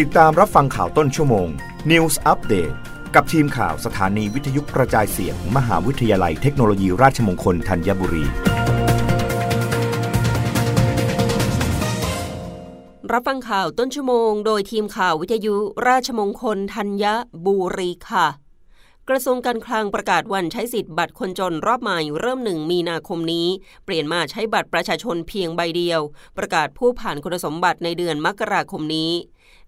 ติดตามรับฟังข่าวต้นชั่วโมง News Update กับทีมข่าวสถานีวิทยุกระจายเสียงมหาวิทยาลัยเทคโนโลยีราชมงคลธัญบุรี รับฟังข่าวต้นชั่วโมง โดยทีมข่าววิทยุราชมงคลธัญบุรีค่ะ กระทรวงการคลังประกาศวันใช้สิทธิ์บัตรคนจนรอบใหม่เริ่มหนึ่งมีนาคมนี้ เปลี่ยนมาใช้บัตรประชาชนเพียงใบเดียว ประกาศผู้ผ่านคุณสมบัติในเดือนมกราคมนี้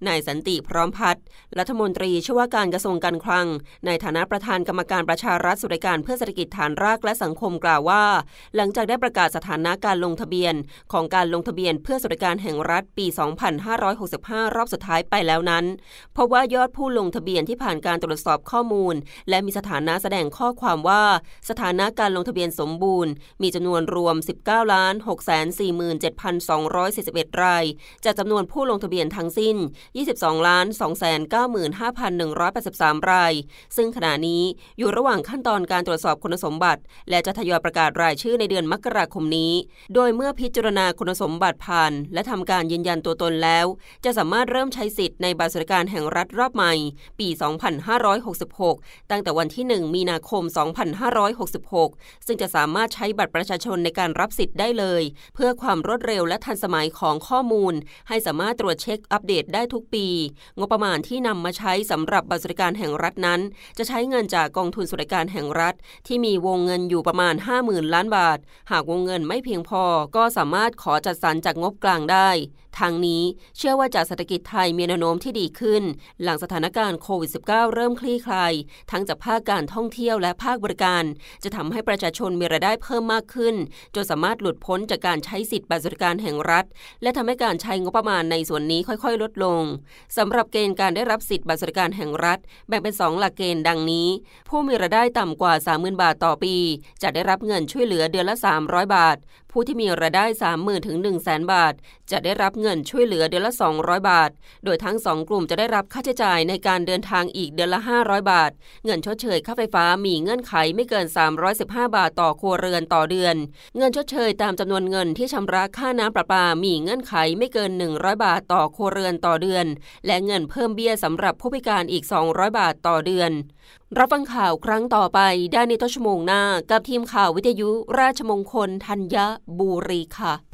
นายสันติพร้อมพัฒน์รัฐมนตรีช่วยว่าการกระทรวงการคลัง ในฐานะประธานกรรมการประชารัฐสุริการเพื่อเศรษฐกิจฐานรากและสังคมกล่าวว่า หลังจากได้ประกาศสถานะการลงทะเบียน ของการลงทะเบียนเพื่อสุริการแห่งรัฐปี 2565 รอบสุดท้ายไปแล้วนั้นพบว่ายอดผู้ลงทะเบียนที่ผ่านการตรวจสอบข้อมูล และมีสถานะแสดงข้อความว่า สถานะการลงทะเบียนสมบูรณ์ มีจำนวนรวม 19 ล้าน6 4 7 2 4 1 รายจากจำนวนผู้ลงทะเบียนทั้งสิ้น22ล้าน295,183 ราย ซึ่งขณะนี้อยู่ระหว่างขั้นตอนการตรวจสอบคุณสมบัติ และจะทยอยประกาศรายชื่อในเดือนมกราคมนี้ โดยเมื่อพิจารณาคุณสมบัติผ่าน และทำการยืนยันตัวตนแล้ว จะสามารถเริ่มใช้สิทธิ์ในบัตรสวัสดิการแห่งรัฐรอบใหม่ ปี 2566 ตั้งแต่วันที่ 1 มีนาคม 2566 ซึ่งจะสามารถใช้บัตรประชาชนในการรับสิทธิ์ได้เลย เพื่อความรวดเร็วและทันสมัยของข้อมูล ให้สามารถตรวจเช็คอัปเดตได้ทุกปี งบประมาณที่นำมาใช้สำหรับบัตรสวัสดิการแห่งรัฐนั้น จะใช้เงินจากกองทุนสวัสดิการแห่งรัฐ ที่มีวงเงินอยู่ประมาณ 50,000 ล้านบาท หากวงเงินไม่เพียงพอก็สามารถขอจัดสรรจากงบกลางได้ ทางนี้เชื่อว่าจากเศรษฐกิจไทยมีแนวโน้มที่ดีขึ้น หลังสถานการณ์โควิด -19 เริ่มคลี่คลาย ทั้งจากภาคการท่องเที่ยวและภาคบริการ จะทำให้ประชาชนมีรายได้เพิ่มมากขึ้น จนสามารถหลุดพ้นจากการใช้สิทธิบัตรสวัสดิการแห่งรัฐ และทำให้การใช้งบประมาณในส่วนนี้ค่อยๆ ลดลงสำหรับเกณฑ์การได้รับสิทธิบัตรสวัสดิการแห่งรัฐ แบ่งเป็น 2 หลักเกณฑ์ดังนี้ ผู้มีรายได้ต่ำกว่า 30,000 บาทต่อปี จะได้รับเงินช่วยเหลือเดือนละ 300 บาท ผู้ที่มีรายได้ 30,000ถึง1 0 0 0 0แบาท จะได้รับเงินช่วยเหลือเดือนละ 200 บาท โดยทั้ง 2 กลุ่มจะได้รับค่าใช้จ่ายในการเดินทางอีกเดือนละ 500 บาท เงินชดเชยค่าไฟฟ้ามีเงื่อนไขไม่เกิน 315 บาทต่อครัวเรือนต่อเดือน เงินชดเชยตามจำนวนเงินที่ชำระค่าน้ำประปา มีเงื่อนไขไม่เกิน 100 บาทต่อครัวเรือนต่อเดือน และเงินเพิ่มเบี้ยสำหรับผู้พิการอีก 200 บาทต่อเดือน รับฟังข่าวครั้งต่อไปได้ในต้นชั่วโมงหน้า กับทีมข่าววิทยุราชมงคลธัญบุรีค่ะ